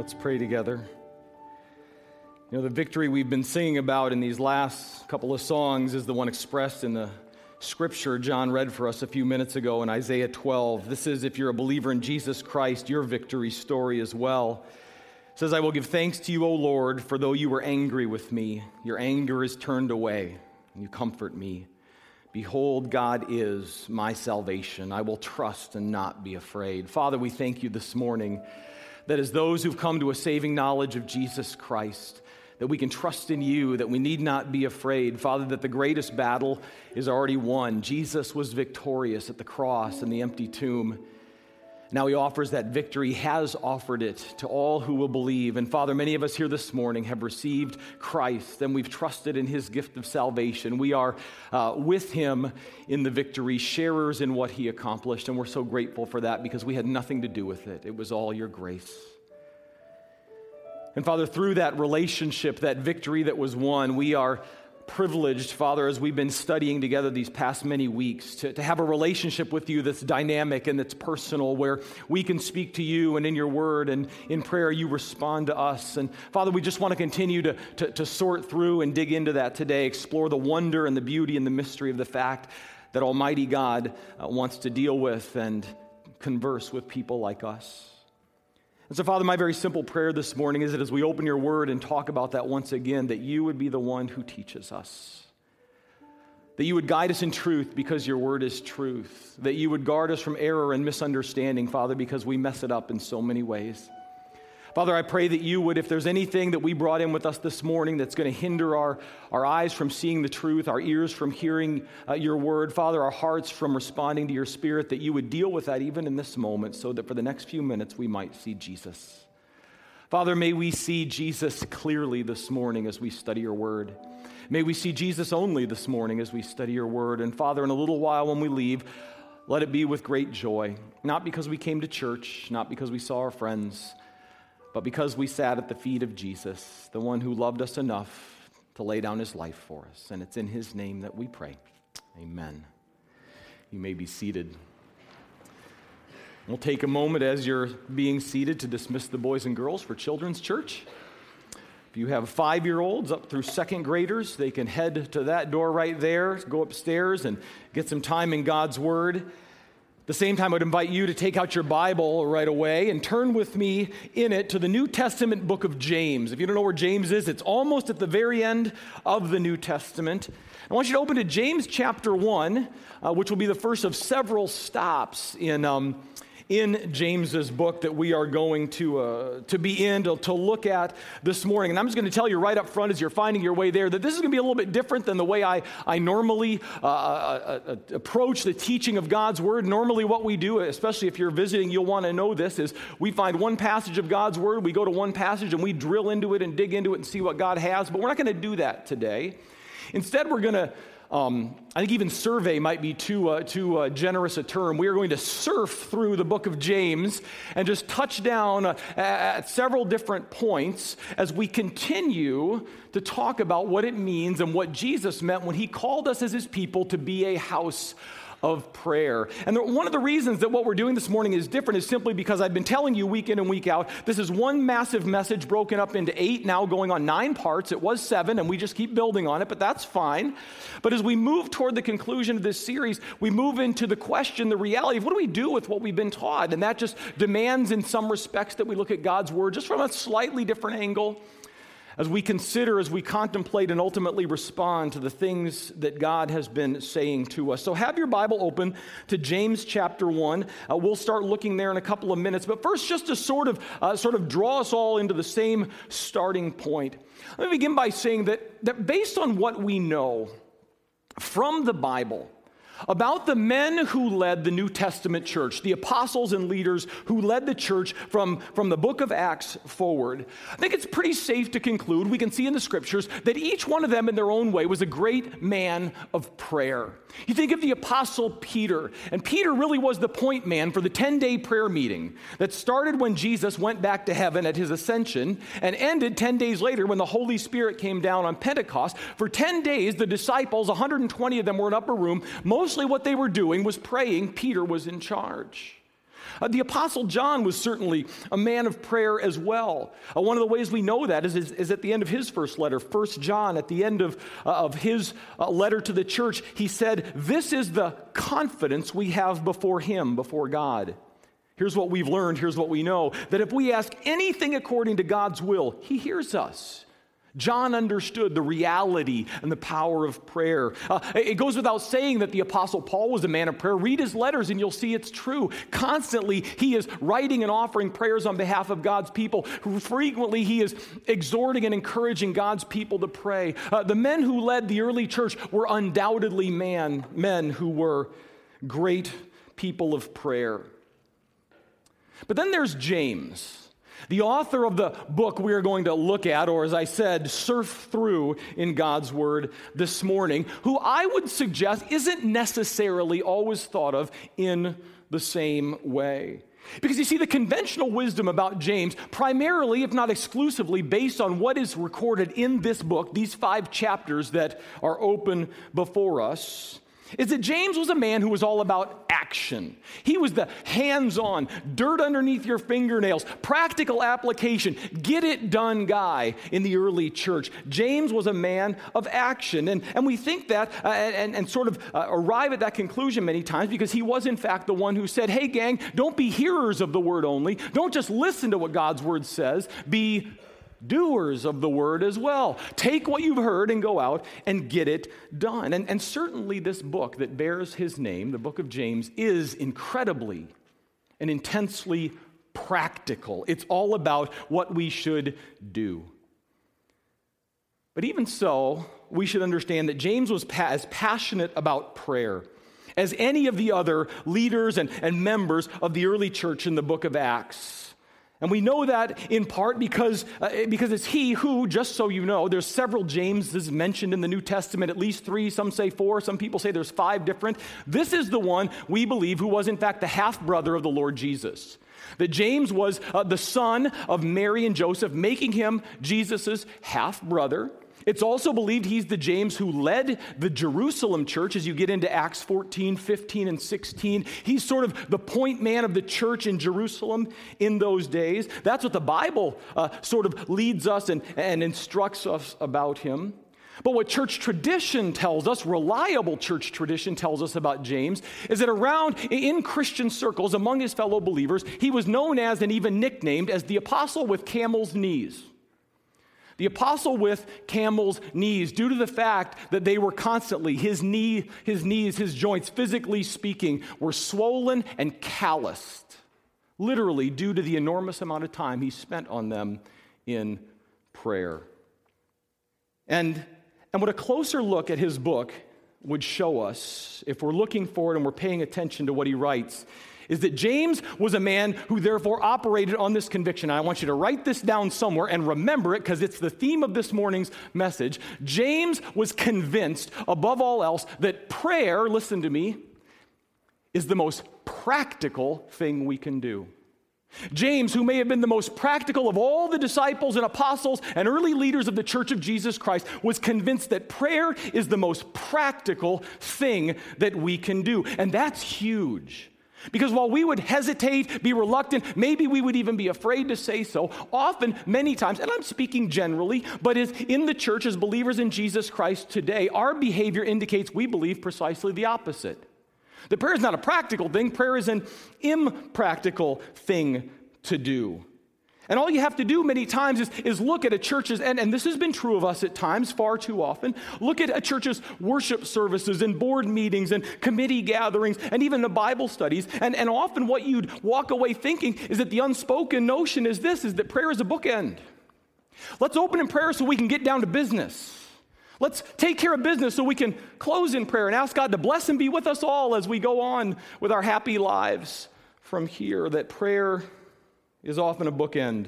Let's pray together. You know, the victory we've been singing about in these last couple of songs is the one expressed in the scripture John read for us a few minutes ago in Isaiah 12. This is, if you're a believer in Jesus Christ, your victory story as well. It says, I will give thanks to you, O Lord, for though you were angry with me, your anger is turned away, and you comfort me. Behold, God is my salvation. I will trust and not be afraid. Father, we thank you this morning that as those who've come to a saving knowledge of Jesus Christ, that we can trust in you, that we need not be afraid. Father, that the greatest battle is already won. Jesus was victorious at the cross and the empty tomb. Now he offers that victory, has offered it to all who will believe. And Father, many of us here this morning have received Christ and we've trusted in his gift of salvation. We are uh, with him in the victory, sharers in what he accomplished. And we're so grateful for that because we had nothing to do with it. It was all your grace. And Father, through that relationship, that victory that was won, we are privileged, Father, as we've been studying together these past many weeks, to, to have a relationship with you that's dynamic and that's personal, where we can speak to you and in your word and in prayer you respond to us. And Father, we just want to continue to, to, to sort through and dig into that today, explore the wonder and the beauty and the mystery of the fact that Almighty God uh, wants to deal with and converse with people like us. And so, Father, my very simple prayer this morning is that as we open your word and talk about that once again, that you would be the one who teaches us. That you would guide us in truth because your word is truth. That you would guard us from error and misunderstanding, Father, because we mess it up in so many ways. Father, I pray that you would, if there's anything that we brought in with us this morning that's going to hinder our, our eyes from seeing the truth, our ears from hearing uh, your word, Father, our hearts from responding to your spirit, that you would deal with that even in this moment so that for the next few minutes we might see Jesus. Father, may we see Jesus clearly this morning as we study your word. May we see Jesus only this morning as we study your word. And Father, in a little while when we leave, let it be with great joy, not because we came to church, not because we saw our friends but because we sat at the feet of Jesus, the one who loved us enough to lay down his life for us. And it's in his name that we pray. Amen. You may be seated. We'll take a moment as you're being seated to dismiss the boys and girls for Children's Church. If you have five year olds up through second graders, they can head to that door right there, go upstairs, and get some time in God's Word the same time, I would invite you to take out your Bible right away and turn with me in it to the New Testament book of James. If you don't know where James is, it's almost at the very end of the New Testament. I want you to open to James chapter 1, uh, which will be the first of several stops in. Um, in James's book that we are going to, uh, to be in to, to look at this morning. And I'm just going to tell you right up front as you're finding your way there that this is going to be a little bit different than the way I, I normally uh, uh, uh, approach the teaching of God's Word. Normally, what we do, especially if you're visiting, you'll want to know this, is we find one passage of God's Word, we go to one passage and we drill into it and dig into it and see what God has. But we're not going to do that today. Instead, we're going to um, I think even survey might be too, uh, too uh, generous a term. We are going to surf through the book of James and just touch down uh, at several different points as we continue to talk about what it means and what Jesus meant when he called us as his people to be a house of prayer. And the, one of the reasons that what we're doing this morning is different is simply because I've been telling you week in and week out, this is one massive message broken up into eight, now going on nine parts. It was seven, and we just keep building on it, but that's fine. But as we move toward the conclusion of this series, we move into the question, the reality of what do we do with what we've been taught? And that just demands, in some respects, that we look at God's word just from a slightly different angle as we consider, as we contemplate, and ultimately respond to the things that God has been saying to us. So, have your Bible open to James chapter 1. Uh, we'll start looking there in a couple of minutes. But first, just to sort of, uh, sort of draw us all into the same starting point, let me begin by saying that, that based on what we know from the Bible, about the men who led the New Testament church, the apostles and leaders who led the church from, from the book of Acts forward. I think it's pretty safe to conclude, we can see in the scriptures, that each one of them in their own way was a great man of prayer. You think of the apostle Peter, and Peter really was the point man for the 10 day prayer meeting that started when Jesus went back to heaven at his ascension and ended 10 days later when the Holy Spirit came down on Pentecost. For 10 days, the disciples, 120 of them were in upper room, most mostly what they were doing was praying. Peter was in charge. Uh, the Apostle John was certainly a man of prayer as well. Uh, one of the ways we know that is, is, is, at the end of his first letter, First John, at the end of, uh, of his uh, letter to the church, he said, This is the confidence we have before him, before God. Here's what we've learned, here's what we know that if we ask anything according to God's will, he hears us. John understood the reality and the power of prayer. Uh, it goes without saying that the Apostle Paul was a man of prayer. Read his letters and you'll see it's true. Constantly, he is writing and offering prayers on behalf of God's people. Frequently, he is exhorting and encouraging God's people to pray. Uh, the men who led the early church were undoubtedly man, men who were great people of prayer. But then there's James. The author of the book we are going to look at, or as I said, surf through in God's Word this morning, who I would suggest isn't necessarily always thought of in the same way. Because you see, the conventional wisdom about James, primarily, if not exclusively, based on what is recorded in this book, these five chapters that are open before us, is that James was a man who was all about action. He was the hands on, dirt underneath your fingernails, practical application, get it done guy in the early church. James was a man of action. And, and we think that uh, and, and sort of uh, arrive at that conclusion many times because he was, in fact, the one who said, Hey, gang, don't be hearers of the word only. Don't just listen to what God's word says, be doers of the word as well. Take what you've heard and go out and get it done. And, and certainly, this book that bears his name, the book of James, is incredibly and intensely practical. It's all about what we should do. But even so, we should understand that James was pa- as passionate about prayer as any of the other leaders and, and members of the early church in the book of Acts. And we know that in part because, uh, because it's he who, just so you know, there's several Jameses mentioned in the New Testament, at least three, some say four, some people say there's five different. This is the one we believe who was, in fact, the half brother of the Lord Jesus. That James was uh, the son of Mary and Joseph, making him Jesus' half brother. It's also believed he's the James who led the Jerusalem church as you get into Acts 14, 15, and 16. He's sort of the point man of the church in Jerusalem in those days. That's what the Bible uh, sort of leads us and, and instructs us about him. But what church tradition tells us, reliable church tradition tells us about James, is that around in Christian circles among his fellow believers, he was known as and even nicknamed as the apostle with camel's knees. The apostle with camel's knees, due to the fact that they were constantly, his knee, his knees, his joints, physically speaking, were swollen and calloused, literally due to the enormous amount of time he spent on them in prayer. And, and what a closer look at his book would show us, if we're looking for it and we're paying attention to what he writes, is that James was a man who therefore operated on this conviction. I want you to write this down somewhere and remember it because it's the theme of this morning's message. James was convinced, above all else, that prayer, listen to me, is the most practical thing we can do. James, who may have been the most practical of all the disciples and apostles and early leaders of the Church of Jesus Christ, was convinced that prayer is the most practical thing that we can do. And that's huge. Because while we would hesitate, be reluctant, maybe we would even be afraid to say so, often, many times, and I'm speaking generally, but is in the church as believers in Jesus Christ today, our behavior indicates we believe precisely the opposite. That prayer is not a practical thing, prayer is an impractical thing to do. And all you have to do many times is, is look at a church's, and, and this has been true of us at times, far too often, look at a church's worship services and board meetings and committee gatherings and even the Bible studies. And, and often what you'd walk away thinking is that the unspoken notion is this, is that prayer is a bookend. Let's open in prayer so we can get down to business. Let's take care of business so we can close in prayer and ask God to bless and be with us all as we go on with our happy lives from here. That prayer is often a bookend.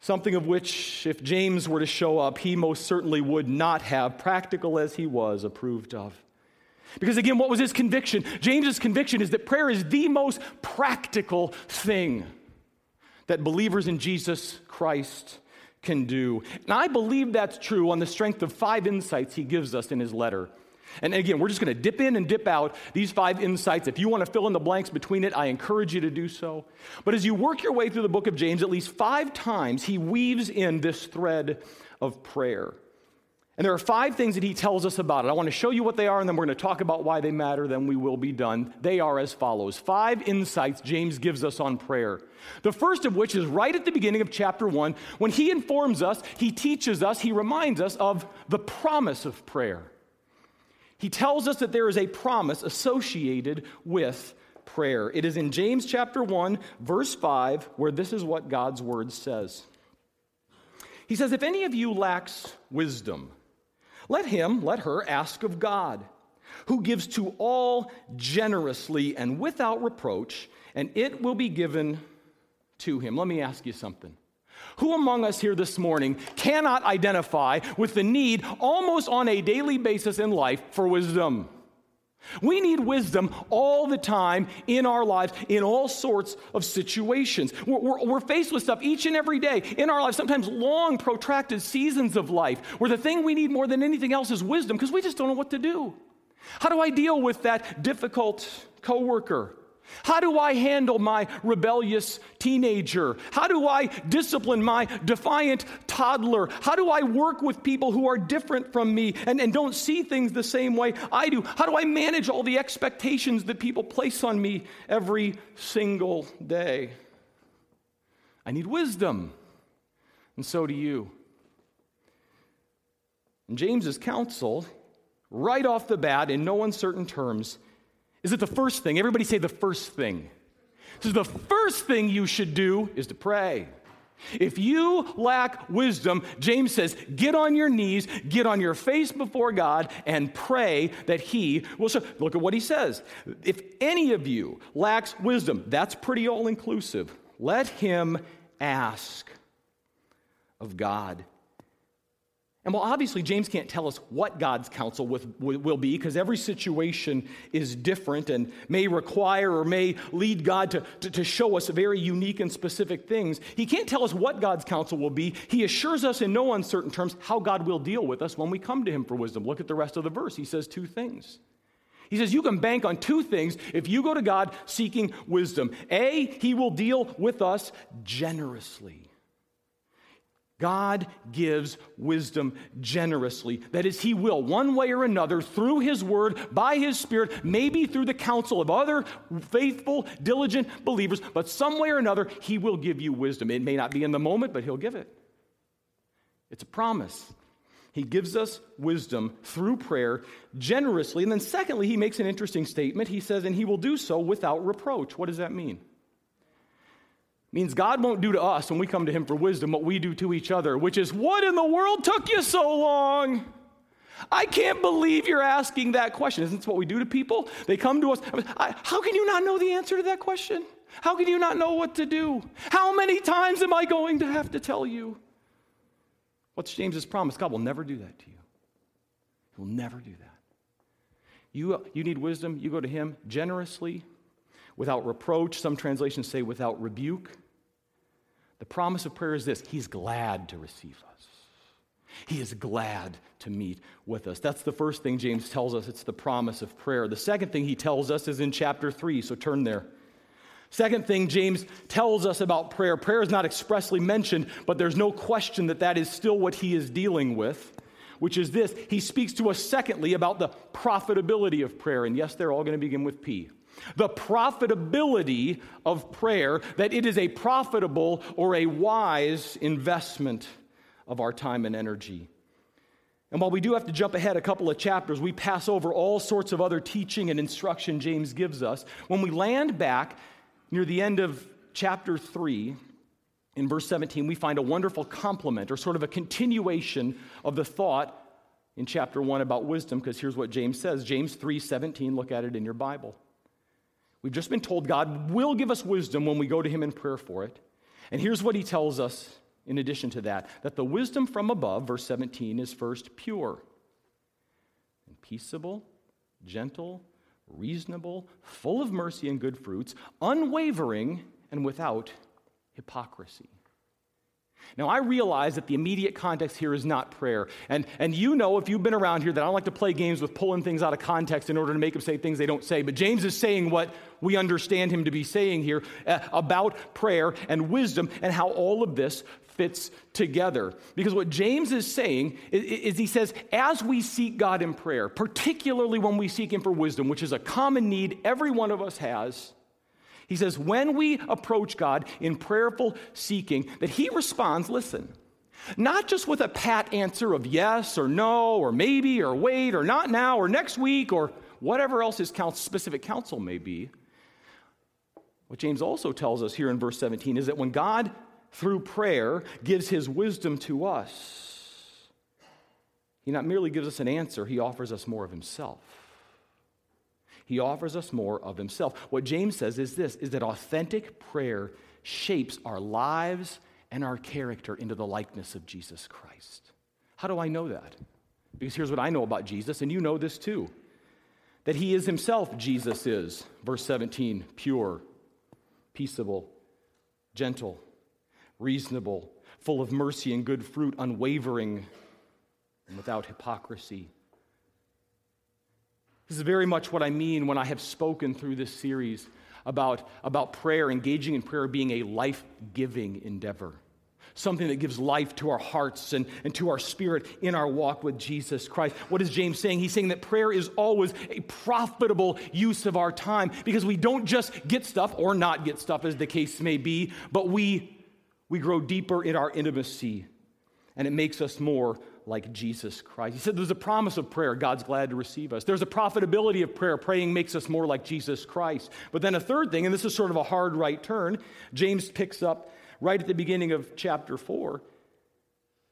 Something of which, if James were to show up, he most certainly would not have, practical as he was, approved of. Because again, what was his conviction? James's conviction is that prayer is the most practical thing that believers in Jesus Christ can do. And I believe that's true on the strength of five insights he gives us in his letter. And again, we're just going to dip in and dip out these five insights. If you want to fill in the blanks between it, I encourage you to do so. But as you work your way through the book of James, at least five times he weaves in this thread of prayer. And there are five things that he tells us about it. I want to show you what they are, and then we're going to talk about why they matter, then we will be done. They are as follows Five insights James gives us on prayer. The first of which is right at the beginning of chapter one, when he informs us, he teaches us, he reminds us of the promise of prayer. He tells us that there is a promise associated with prayer. It is in James chapter 1, verse 5, where this is what God's word says. He says, If any of you lacks wisdom, let him, let her ask of God, who gives to all generously and without reproach, and it will be given to him. Let me ask you something. Who among us here this morning cannot identify with the need almost on a daily basis in life for wisdom? We need wisdom all the time in our lives, in all sorts of situations. We're, we're, we're, faced with stuff each and every day in our lives, sometimes long, protracted seasons of life, where the thing we need more than anything else is wisdom because we just don't know what to do. How do I deal with that difficult coworker? How do I handle my rebellious teenager? How do I discipline my defiant toddler? How do I work with people who are different from me and, and don't see things the same way I do? How do I manage all the expectations that people place on me every single day? I need wisdom, and so do you. And James's counsel, right off the bat, in no uncertain terms, is it the first thing? Everybody say the first thing. So the first thing you should do is to pray. If you lack wisdom, James says, get on your knees, get on your face before God, and pray that He will show. Look at what He says. If any of you lacks wisdom, that's pretty all inclusive. Let him ask of God. And while obviously James can't tell us what God's counsel with, will be, because every situation is different and may require or may lead God to, to, to, show us very unique and specific things, he can't tell us what God's counsel will be. He assures us in no uncertain terms how God will deal with us when we come to him for wisdom. Look at the rest of the verse. He says two things. He says you can bank on two things if you go to God seeking wisdom. A, he will deal with us generously. God gives wisdom generously. That is, He will, one way or another, through His Word, by His Spirit, maybe through the counsel of other faithful, diligent believers, but some way or another, He will give you wisdom. It may not be in the moment, but He'll give it. It's a promise. He gives us wisdom through prayer generously. And then, secondly, He makes an interesting statement. He says, and He will do so without reproach. What does that mean? Means God won't do to us when we come to Him for wisdom what we do to each other, which is, What in the world took you so long? I can't believe you're asking that question. Isn't this what we do to people? They come to us. I, how can you not know the answer to that question? How can you not know what to do? How many times am I going to have to tell you? What's James's promise? God will never do that to you. He will never do that. You, you need wisdom, you go to Him generously, without reproach. Some translations say without rebuke. The promise of prayer is this He's glad to receive us. He is glad to meet with us. That's the first thing James tells us. It's the promise of prayer. The second thing he tells us is in chapter 3, so turn there. Second thing James tells us about prayer prayer is not expressly mentioned, but there's no question that that is still what he is dealing with, which is this. He speaks to us, secondly, about the profitability of prayer. And yes, they're all going to begin with P. The profitability of prayer, that it is a profitable or a wise investment of our time and energy. And while we do have to jump ahead a couple of chapters, we pass over all sorts of other teaching and instruction James gives us. When we land back near the end of chapter 3, in verse 17, we find a wonderful complement or sort of a continuation of the thought in chapter 1 about wisdom, because here's what James says James 3 17, look at it in your Bible. We've just been told God will give us wisdom when we go to Him in prayer for it. And here's what He tells us in addition to that that the wisdom from above, verse 17, is first pure and peaceable, gentle, reasonable, full of mercy and good fruits, unwavering, and without hypocrisy. Now, I realize that the immediate context here is not prayer. And, and you know, if you've been around here, that I don't like to play games with pulling things out of context in order to make them say things they don't say. But James is saying what we understand him to be saying here uh, about prayer and wisdom and how all of this fits together. Because what James is saying is, is, he says, as we seek God in prayer, particularly when we seek Him for wisdom, which is a common need every one of us has, he says, when we approach God in prayerful seeking, that He responds, listen, not just with a pat answer of yes or no or maybe or wait or not now or next week or whatever else his specific counsel may be. What James also tells us here in verse 17 is that when God, through prayer, gives his wisdom to us, he not merely gives us an answer, he offers us more of himself. He offers us more of himself. What James says is this is that authentic prayer shapes our lives and our character into the likeness of Jesus Christ. How do I know that? Because here's what I know about Jesus, and you know this too that he is himself, Jesus is. Verse 17 pure, peaceable, gentle, reasonable, full of mercy and good fruit, unwavering, and without hypocrisy. This is very much what I mean when I have spoken through this series about, about prayer, engaging in prayer being a life giving endeavor. Something that gives life to our hearts and, and to our spirit in our walk with Jesus Christ. What is James saying? He's saying that prayer is always a profitable use of our time because we don't just get stuff or not get stuff, as the case may be, but we, we grow deeper in our intimacy and it makes us more like Jesus Christ. He said there's a promise of prayer. God's glad to receive us. There's a profitability of prayer. Praying makes us more like Jesus Christ. But then a third thing, and this is sort of a hard right turn, James picks up right at the beginning of chapter 4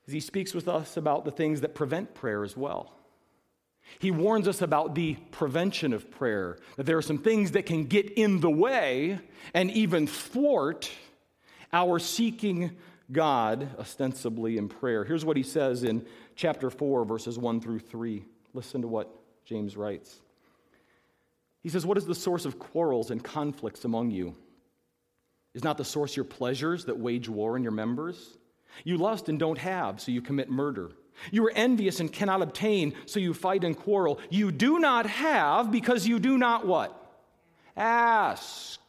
as he speaks with us about the things that prevent prayer as well. He warns us about the prevention of prayer, that there are some things that can get in the way and even thwart our seeking God ostensibly in prayer. Here's what he says in chapter 4, verses 1 through 3. Listen to what James writes. He says, What is the source of quarrels and conflicts among you? Is not the source your pleasures that wage war in your members? You lust and don't have, so you commit murder. You are envious and cannot obtain, so you fight and quarrel. You do not have because you do not what? Ask.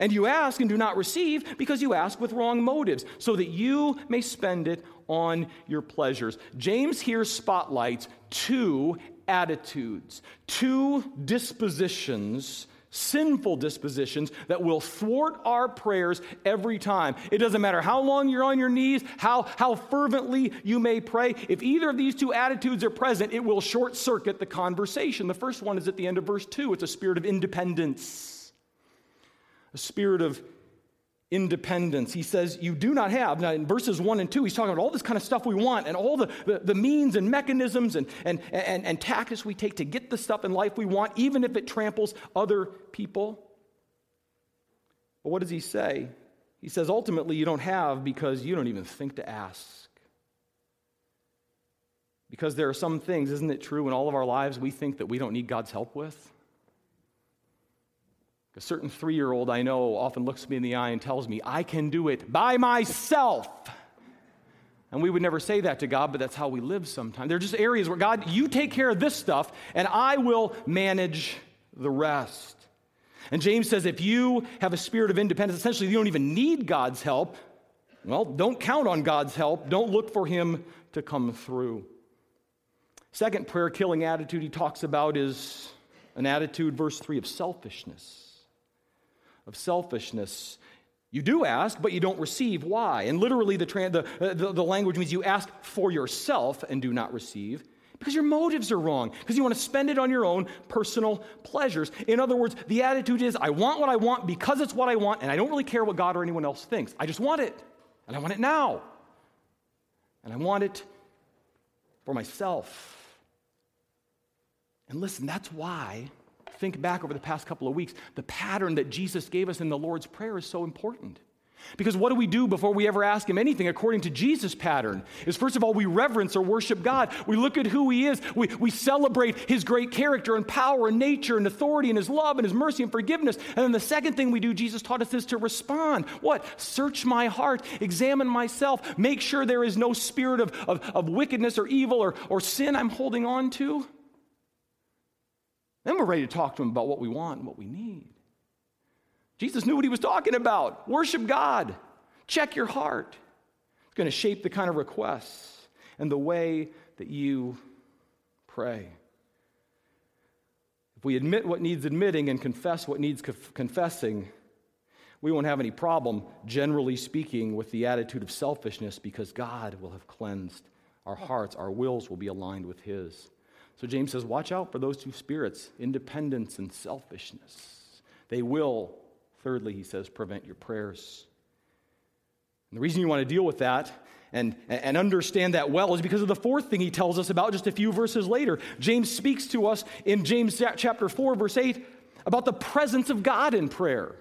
And you ask and do not receive because you ask with wrong motives, so that you may spend it on your pleasures. James here spotlights two attitudes, two dispositions sinful dispositions that will thwart our prayers every time. It doesn't matter how long you're on your knees, how, how fervently you may pray. If either of these two attitudes are present, it will short circuit the conversation. The first one is at the end of verse 2 it's a spirit of independence a spirit of independence. He says, You do not have. Now, in verses 1 and 2, he's talking about all this kind of stuff we want and all the, the, the, means and mechanisms and, and, and, and tactics we take to get the stuff in life we want, even if it tramples other people. But what does he say? He says, Ultimately, you don't have because you don't even think to ask. Because there are some things, isn't it true, in all of our lives we think that we don't need God's help with? A certain three year old I know often looks me in the eye and tells me, I can do it by myself. And we would never say that to God, but that's how we live sometimes. There are just areas where God, you take care of this stuff, and I will manage the rest. And James says if you have a spirit of independence, essentially you don't even need God's help, well, don't count on God's help. Don't look for Him to come through. Second prayer killing attitude he talks about is an attitude, verse 3, of selfishness of selfishness. You do ask, but you don't receive. Why? And literally, the, the, uh, the, the language means you ask for yourself and do not receive because your motives are wrong, because you want to spend it on your own personal pleasures. In other words, the attitude is I want what I want because it's what I want, and I don't really care what God or anyone else thinks. I just want it, and I want it now. And I want it for myself. And listen, that's why think back over the past couple of weeks, the pattern that Jesus gave us in the Lord's Prayer is so important. Because what do we do before we ever ask Him anything according to Jesus' pattern? Is first of all, we reverence or worship God. We look at who He is. We, we celebrate His great character and power and nature and authority and His love and His mercy and forgiveness. And then the second thing we do, Jesus taught us, is to respond. What? Search my heart, examine myself, make sure there is no spirit of, of, of wickedness or evil or, or sin I'm holding on to. Then we're ready to talk to Him about what we want and what we need. Jesus knew what he was talking about. Worship God. Check your heart. It's going to shape the kind of requests and the way that you pray. If we admit what needs admitting and confess what needs confessing, we won't have any problem, generally speaking, with the attitude of selfishness because God will have cleansed our hearts. Our wills will be aligned with His. So James says, watch out for those two spirits independence and selfishness. They will Thirdly, he says, prevent your prayers. And the reason you want to deal with that and, and understand that well is because of the fourth thing he tells us about just a few verses later. James speaks to us in James chapter 4, verse 8, about the presence of God in prayer.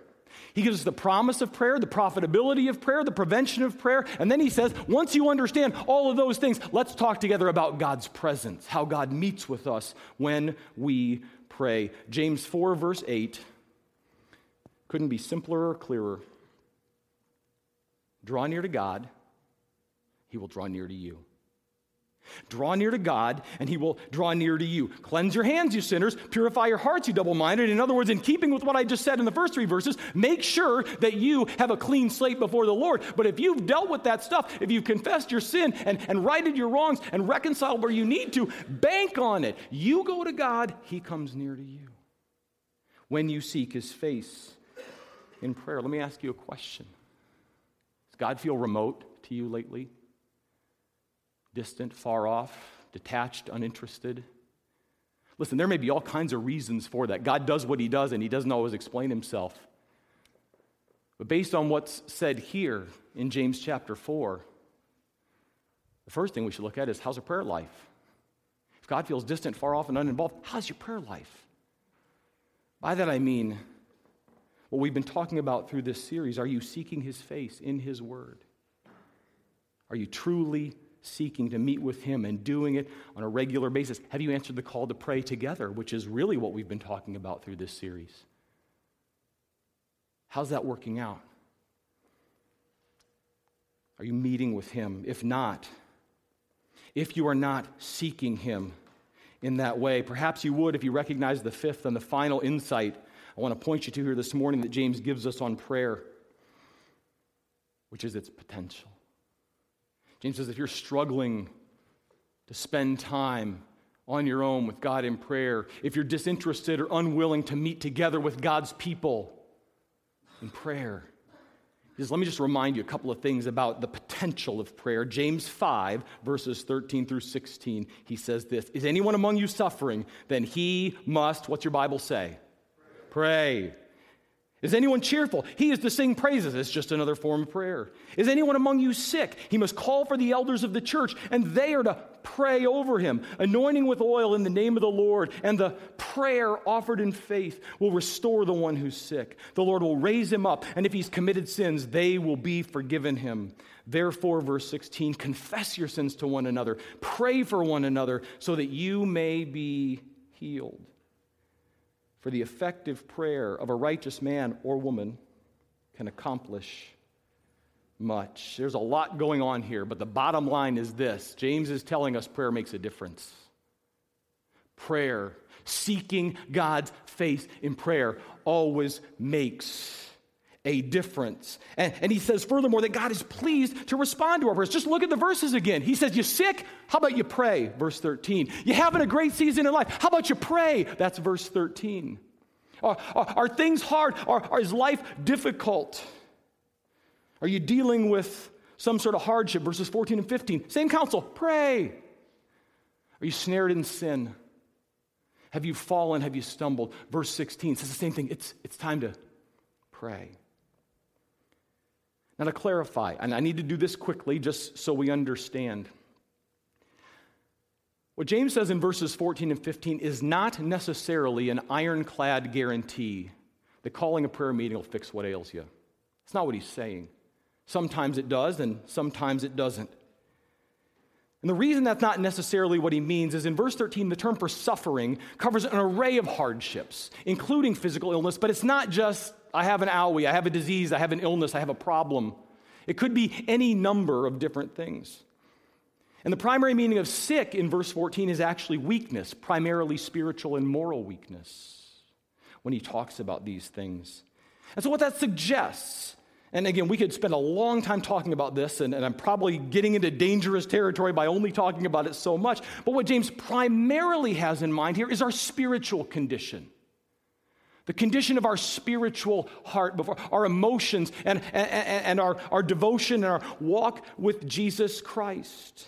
He gives us the promise of prayer, the profitability of prayer, the prevention of prayer, and then he says, once you understand all of those things, let's talk together about God's presence, how God meets with us when we pray. James 4, verse 8 couldn't be simpler or clearer. Draw near to God, He will draw near to you. Draw near to God, and He will draw near to you. Cleanse your hands, you sinners. Purify your hearts, you double minded. In other words, in keeping with what I just said in the first three verses, make sure that you have a clean slate before the Lord. But if you've dealt with that stuff, if you've confessed your sin and, and righted your wrongs and reconciled where you need to, bank on it. You go to God, He comes near to you. When you seek His face, in prayer. Let me ask you a question Does God feel remote to you lately? Distant, far off, detached, uninterested? Listen, there may be all kinds of reasons for that. God does what he does, and he doesn't always explain himself. But based on what's said here in James chapter 4, the first thing we should look at is how's your prayer life? If God feels distant, far off, and uninvolved, how's your prayer life? By that I mean, what we've been talking about through this series are you seeking his face in his word? Are you truly seeking to meet with him and doing it on a regular basis? Have you answered the call to pray together, which is really what we've been talking about through this series? How's that working out? Are you meeting with him? If not, if you are not seeking him in that way, perhaps you would if you recognize the fifth and the final insight I want to point you to here this morning that James gives us on prayer, which is its potential. James says if you're struggling to spend time on your own with God in prayer, if you're disinterested or unwilling to meet together with God's people in prayer, he says, let me just remind you a couple of things about the potential of prayer. James 5, verses 13 through 16, he says this Is anyone among you suffering? Then he must, what's your Bible say? Pray. Is anyone cheerful? He is to sing praises. It's just another form of prayer. Is anyone among you sick? He must call for the elders of the church, and they are to pray over him, anointing with oil in the name of the Lord. And the prayer offered in faith will restore the one who's sick. The Lord will raise him up, and if he's committed sins, they will be forgiven him. Therefore, verse 16, confess your sins to one another, pray for one another, so that you may be healed. For the effective prayer of a righteous man or woman can accomplish much. There's a lot going on here, but the bottom line is this James is telling us prayer makes a difference. Prayer, seeking God's face in prayer, always makes a difference. And, and, he says furthermore that God is pleased to respond to our prayers. Just look at the verses again. He says, You sick? How about you pray? Verse 13. You having a great season in life? How about you pray? That's verse 13. Are, are, are things hard? Are, are, is life difficult? Are you dealing with some sort of hardship? Verses 14 and 15. Same counsel. Pray. Are you snared in sin? Have you fallen? Have you stumbled? Verse 16 says the same thing. It's, it's time to pray. Now, to clarify, and I need to do this quickly just so we understand. What James says in verses 14 and 15 is not necessarily an ironclad guarantee that calling a prayer meeting will fix what ails you. It's not what he's saying. Sometimes it does, and sometimes it doesn't. And the reason that's not necessarily what he means is in verse 13, the term for suffering covers an array of hardships, including physical illness, but it's not just, I have an owie, I have a disease, I have an illness, I have a problem. It could be any number of different things. And the primary meaning of sick in verse 14 is actually weakness, primarily spiritual and moral weakness, when he talks about these things. And so, what that suggests, and again, we could spend a long time talking about this, and, and, I'm probably getting into dangerous territory by only talking about it so much, but what James primarily has in mind here is our spiritual condition. The condition of our spiritual heart, before our emotions, and, and, and our, our devotion and our walk with Jesus Christ.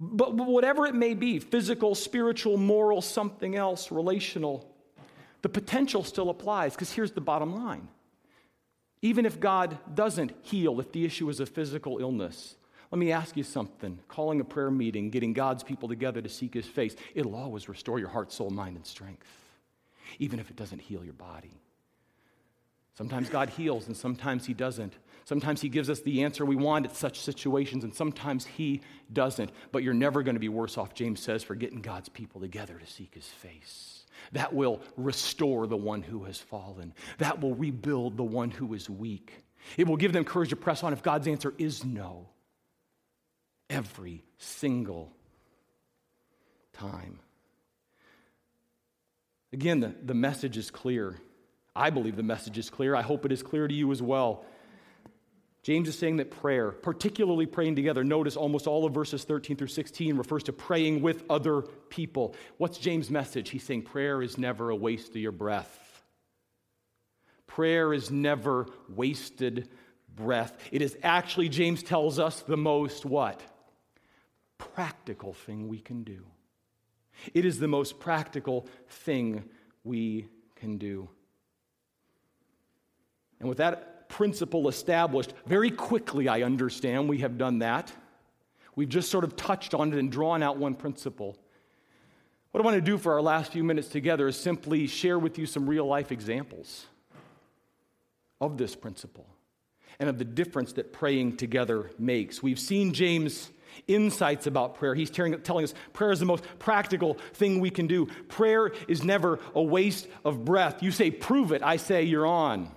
But whatever it may be physical, spiritual, moral, something else, relational the potential still applies because here's the bottom line. Even if God doesn't heal, if the issue is a physical illness, let me ask you something. Calling a prayer meeting, getting God's people together to seek his face, it'll always restore your heart, soul, mind, and strength, even if it doesn't heal your body. Sometimes God heals and sometimes he doesn't. Sometimes he gives us the answer we want at such situations, and sometimes he doesn't. But you're never going to be worse off, James says, for getting God's people together to seek his face. That will restore the one who has fallen. That will rebuild the one who is weak. It will give them courage to press on if God's answer is no. Every single time. Again, the, the message is clear. I believe the message is clear. I hope it is clear to you as well. James is saying that prayer, particularly praying together, notice almost all of verses 13 through 16 refers to praying with other people. What's James' message? He's saying prayer is never a waste of your breath. Prayer is never wasted breath. It is actually, James tells us, the most what? Practical thing we can do. It is the most practical thing we can do. And with that principle established. Very quickly, I understand we have done that. We've just sort of touched on it and drawn out one principle. What I want to do for our last few minutes together is simply share with you some real life examples of this principle and of the difference that praying together makes. We've seen James' insights about prayer. He's telling us prayer is the most practical thing we can do. Prayer is never a waste of breath. You say, prove it. I say, you're on.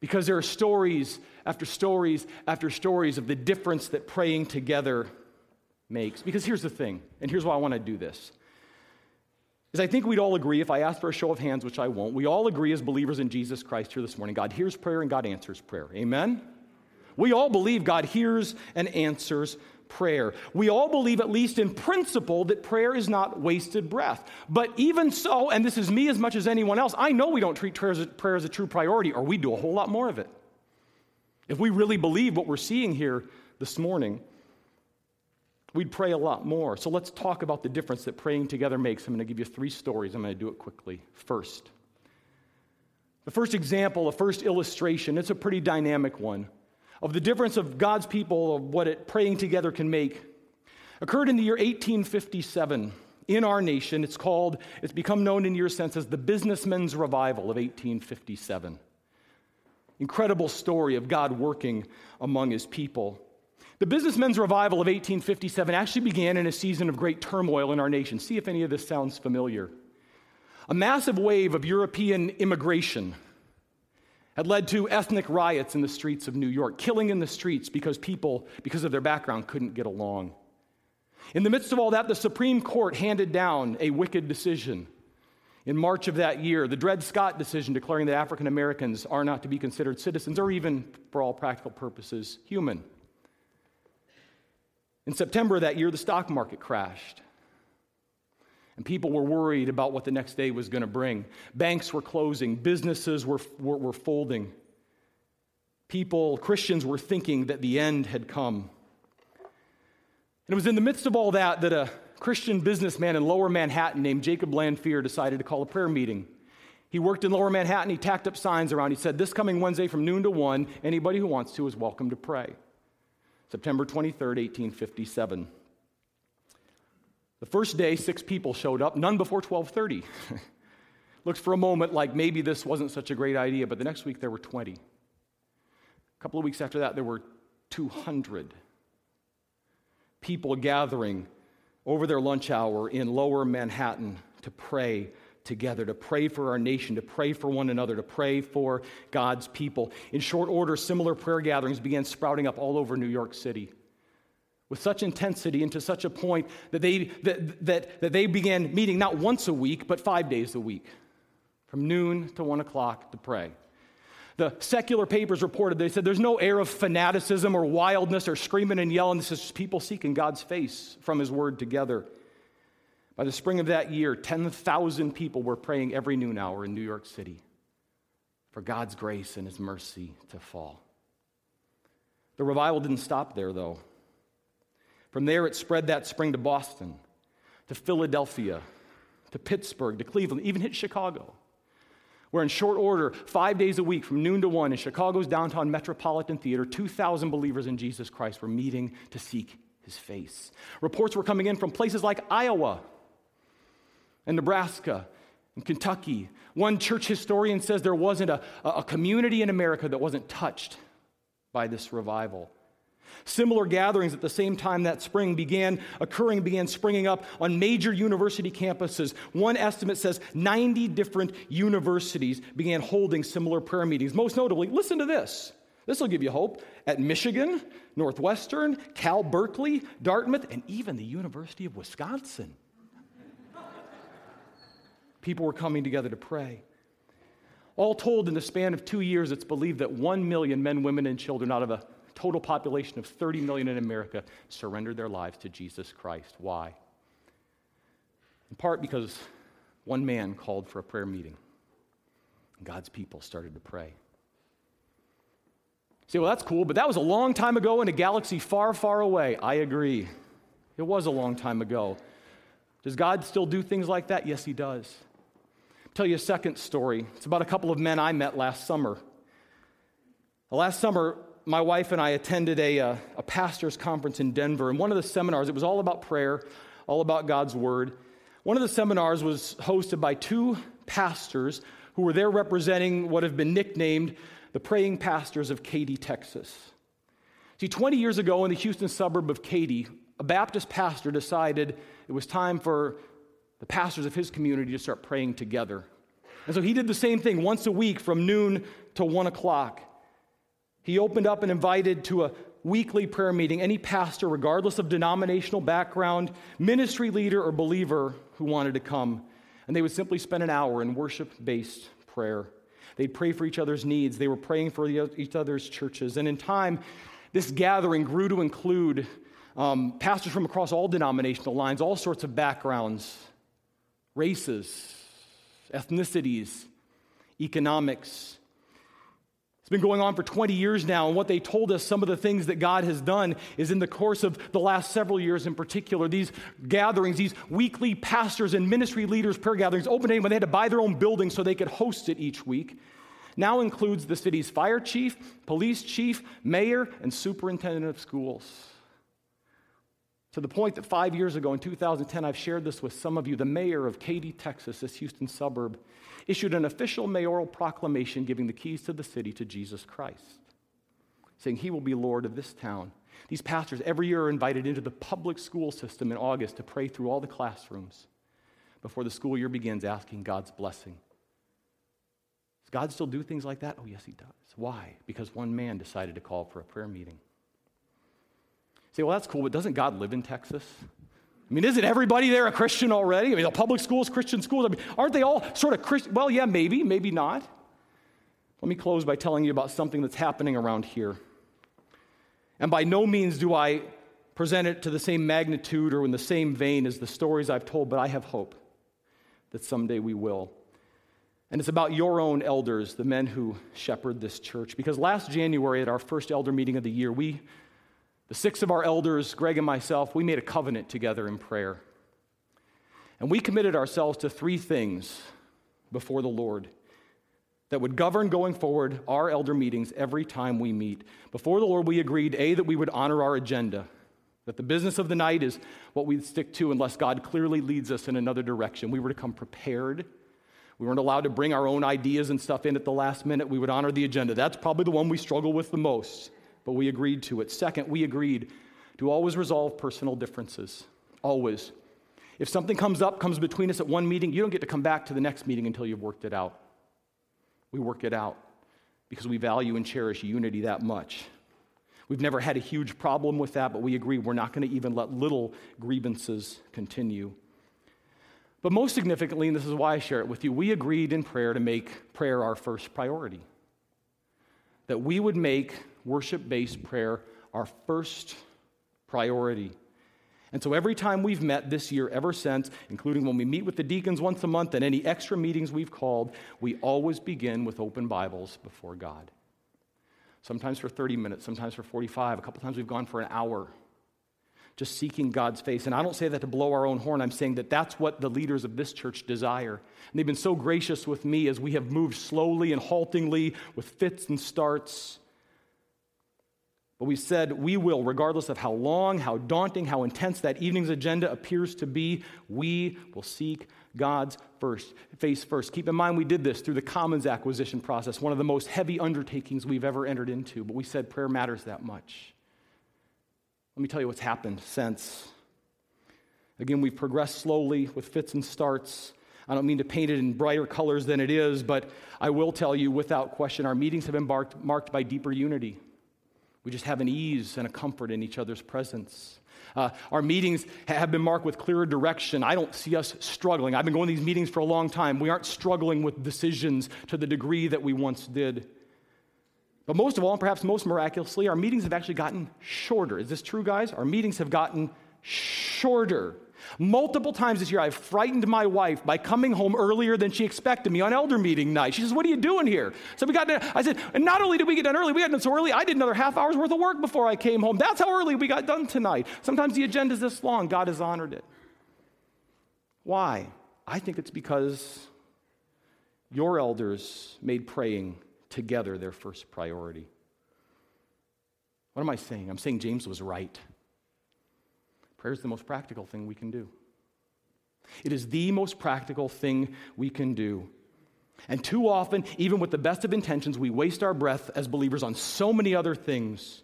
Because there are stories after stories after stories of the difference that praying together makes. Because here's the thing, and here's why I want to do this. Is I think we'd all agree, if I ask for a show of hands, which I won't, we all agree as believers in Jesus Christ here this morning God hears prayer and God answers prayer. Amen? We all believe God hears and answers prayer. We all believe, at least in principle, that prayer is not wasted breath. But even so, and this is me as much as anyone else, I know we don't treat prayer as a, true priority, or we do a whole lot more of it. If we really believe what we're seeing here this morning, we'd pray a lot more. So let's talk about the difference that praying together makes. I'm going to give you three stories. I'm going to do it quickly. First, the first example, the first illustration, it's a pretty dynamic one of the difference of God's people, of what it praying together can make, occurred in the year 1857 in our nation. It's called, it's become known in your sense as the Businessmen's Revival of 1857. Incredible story of God working among his people. The Businessmen's Revival of 1857 actually began in a season of great turmoil in our nation. See if any of this sounds familiar. A massive wave of European immigration had led to ethnic riots in the streets of New York, killing in the streets because people, because of their background, couldn't get along. In the midst of all that, the Supreme Court handed down a wicked decision. In March of that year, the Dred Scott decision declaring that African Americans are not to be considered citizens or even, for all practical purposes, human. In September of that year, the stock market crashed. And people were worried about what the next day was going to bring. Banks were closing, businesses were, were, were, folding. People, Christians, were thinking that the end had come. And it was in the midst of all that that a Christian businessman in lower Manhattan named Jacob Lanphier decided to call a prayer meeting. He worked in lower Manhattan, he tacked up signs around. He said, This coming Wednesday from noon to 1, anybody who wants to is welcome to pray. September 23rd, 1857. The first day, six people showed up, none before 1230. Looked for a moment like maybe this wasn't such a great idea, but the next week there were 20. A couple of weeks after that, there were 200 people gathering over their lunch hour in lower Manhattan to pray together, to pray for our nation, to pray for one another, to pray for God's people. In short order, similar prayer gatherings began sprouting up all over New York City with such intensity and to such a point that they, that, that, that they began meeting not once a week, but five days a week, from noon to one o'clock to pray. The secular papers reported, they said there's no air of fanaticism or wildness or screaming and yelling. This is people seeking God's face from His Word together. By the spring of that year, 10,000 people were praying every noon hour in New York City for God's grace and His mercy to fall. The revival didn't stop there, though. From there, it spread that spring to Boston, to Philadelphia, to Pittsburgh, to Cleveland, even hit Chicago where in short order, five days a week from noon to one in Chicago's downtown Metropolitan Theater, 2,000 believers in Jesus Christ were meeting to seek his face. Reports were coming in from places like Iowa and Nebraska and Kentucky. One church historian says there wasn't a, a community in America that wasn't touched by this revival. Similar gatherings at the same time that spring began occurring, began springing up on major university campuses. One estimate says 90 different universities began holding similar prayer meetings. Most notably, listen to this. This will give you hope. At Michigan, Northwestern, Cal Berkeley, Dartmouth, and even the University of Wisconsin. People were coming together to pray. All told, in the span of two years, it's believed that one million men, women, and children out of a total population of 30 million in America surrendered their lives to Jesus Christ. Why? In part because one man called for a prayer meeting. God's people started to pray. say, well, that's cool, but that was a long time ago in a galaxy far, far away. I agree. It was a long time ago. Does God still do things like that? Yes, He does. I'll tell you a second story. It's about a couple of men I met last summer. Last summer, my wife and I attended a, a, uh, a pastor's conference in Denver, and one of the seminars, it was all about prayer, all about God's word. One of the seminars was hosted by two pastors who were there representing what have been nicknamed the praying pastors of Katy, Texas. See, 20 years ago in the Houston suburb of Katy, a Baptist pastor decided it was time for the pastors of his community to start praying together. And so he did the same thing once a week from noon to one o'clock. He opened up and invited to a weekly prayer meeting any pastor, regardless of denominational background, ministry leader, or believer who wanted to come. And they would simply spend an hour in worship based prayer. They'd pray for each other's needs. They were praying for each other's churches. And in time, this gathering grew to include um, pastors from across all denominational lines, all sorts of backgrounds, races, ethnicities, economics, it's been going on for 20 years now, and what they told us, some of the things that God has done, is in the course of the last several years in particular, these gatherings, these weekly pastors and ministry leaders prayer gatherings, opening when they had to buy their own building so they could host it each week, now includes the city's fire chief, police chief, mayor, and superintendent of schools. To the point that five years ago in 2010, I've shared this with some of you, the mayor of Katy, Texas, this Houston suburb, issued an official mayoral proclamation giving the keys to the city to Jesus Christ, saying he will be Lord of this town. These pastors every year are invited into the public school system in August to pray through all the classrooms before the school year begins, asking God's blessing. Does God still do things like that? Oh, yes, He does. Why? Because one man decided to call for a prayer meeting. Say, well, that's cool, but doesn't God live in Texas? I mean, isn't everybody there a Christian already? I mean, the public schools, Christian schools, I mean, aren't they all sort of Christian? Well, yeah, maybe, maybe not. Let me close by telling you about something that's happening around here. And by no means do I present it to the same magnitude or in the same vein as the stories I've told, but I have hope that someday we will. And it's about your own elders, the men who shepherd this church. Because last January, at our first elder meeting of the year, we the six of our elders, Greg and myself, we made a covenant together in prayer. And we committed ourselves to three things before the Lord that would govern going forward our elder meetings every time we meet. Before the Lord, we agreed A, that we would honor our agenda, that the business of the night is what we'd stick to unless God clearly leads us in another direction. We were to come prepared, We weren't allowed to bring our own ideas and stuff in at the last minute. We would honor the agenda. That's probably the one we struggle with the most, but we agreed to it. Second, we agreed to always resolve personal differences. Always. If something comes up, comes between us at one meeting, you don't get to come back to the next meeting until you've worked it out. We work it out because we value and cherish unity that much. We've never had a huge problem with that, but we agree we're not going to even let little grievances continue. But most significantly, and this is why I share it with you, we agreed in prayer to make prayer our first priority. That we would make worship based prayer our first priority. And so every time we've met this year, ever since, including when we meet with the deacons once a month and any extra meetings we've called, we always begin with open Bibles before God. Sometimes for 30 minutes, sometimes for 45. A couple times we've gone for an hour just seeking God's face. And I don't say that to blow our own horn. I'm saying that that's what the leaders of this church desire. And they've been so gracious with me as we have moved slowly and haltingly with fits and starts but we said we will, regardless of how long, how daunting, how intense that evening's agenda appears to be, we will seek God's first, face first. Keep in mind, we did this through the Commons acquisition process, one of the most heavy undertakings we've ever entered into. But we said prayer matters that much. Let me tell you what's happened since. Again, we've progressed slowly with fits and starts. I don't mean to paint it in brighter colors than it is, but I will tell you without question, our meetings have been marked, marked by deeper unity. We just have an ease and a comfort in each other's presence. Uh, our meetings have been marked with clearer direction. I don't see us struggling. I've been going to these meetings for a long time. We aren't struggling with decisions to the degree that we once did. But most of all, and perhaps most miraculously, our meetings have actually gotten shorter. Is this true, guys? Our meetings have gotten shorter. Multiple times this year, I've frightened my wife by coming home earlier than she expected me on elder meeting night. She says, What are you doing here? So we got done. I said, And not only did we get done early, we got done so early, I did another half hour's worth of work before I came home. That's how early we got done tonight. Sometimes the agenda's this long. God has honored it. Why? I think it's because your elders made praying together their first priority. What am I saying? I'm saying James was right. Prayer is the most practical thing we can do. It is the most practical thing we can do. And too often, even with the best of intentions, we waste our breath as believers on so many other things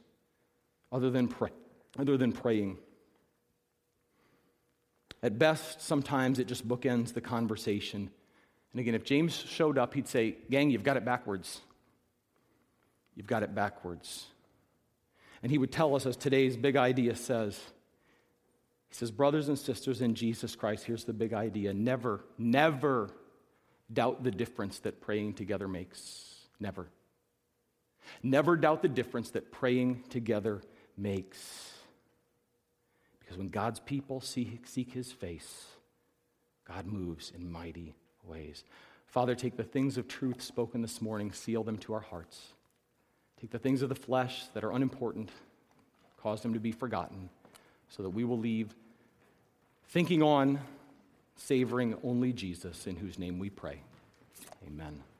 other than, pray, other than praying. At best, sometimes it just bookends the conversation. And again, if James showed up, he'd say, Gang, you've got it backwards. You've got it backwards. And he would tell us, as today's big idea says, he says, Brothers and sisters in Jesus Christ, here's the big idea never, never doubt the difference that praying together makes. Never. Never doubt the difference that praying together makes. Because when God's people seek, seek his face, God moves in mighty ways. Father, take the things of truth spoken this morning, seal them to our hearts. Take the things of the flesh that are unimportant, cause them to be forgotten, so that we will leave thinking on, savoring only Jesus, in whose name we pray. Amen.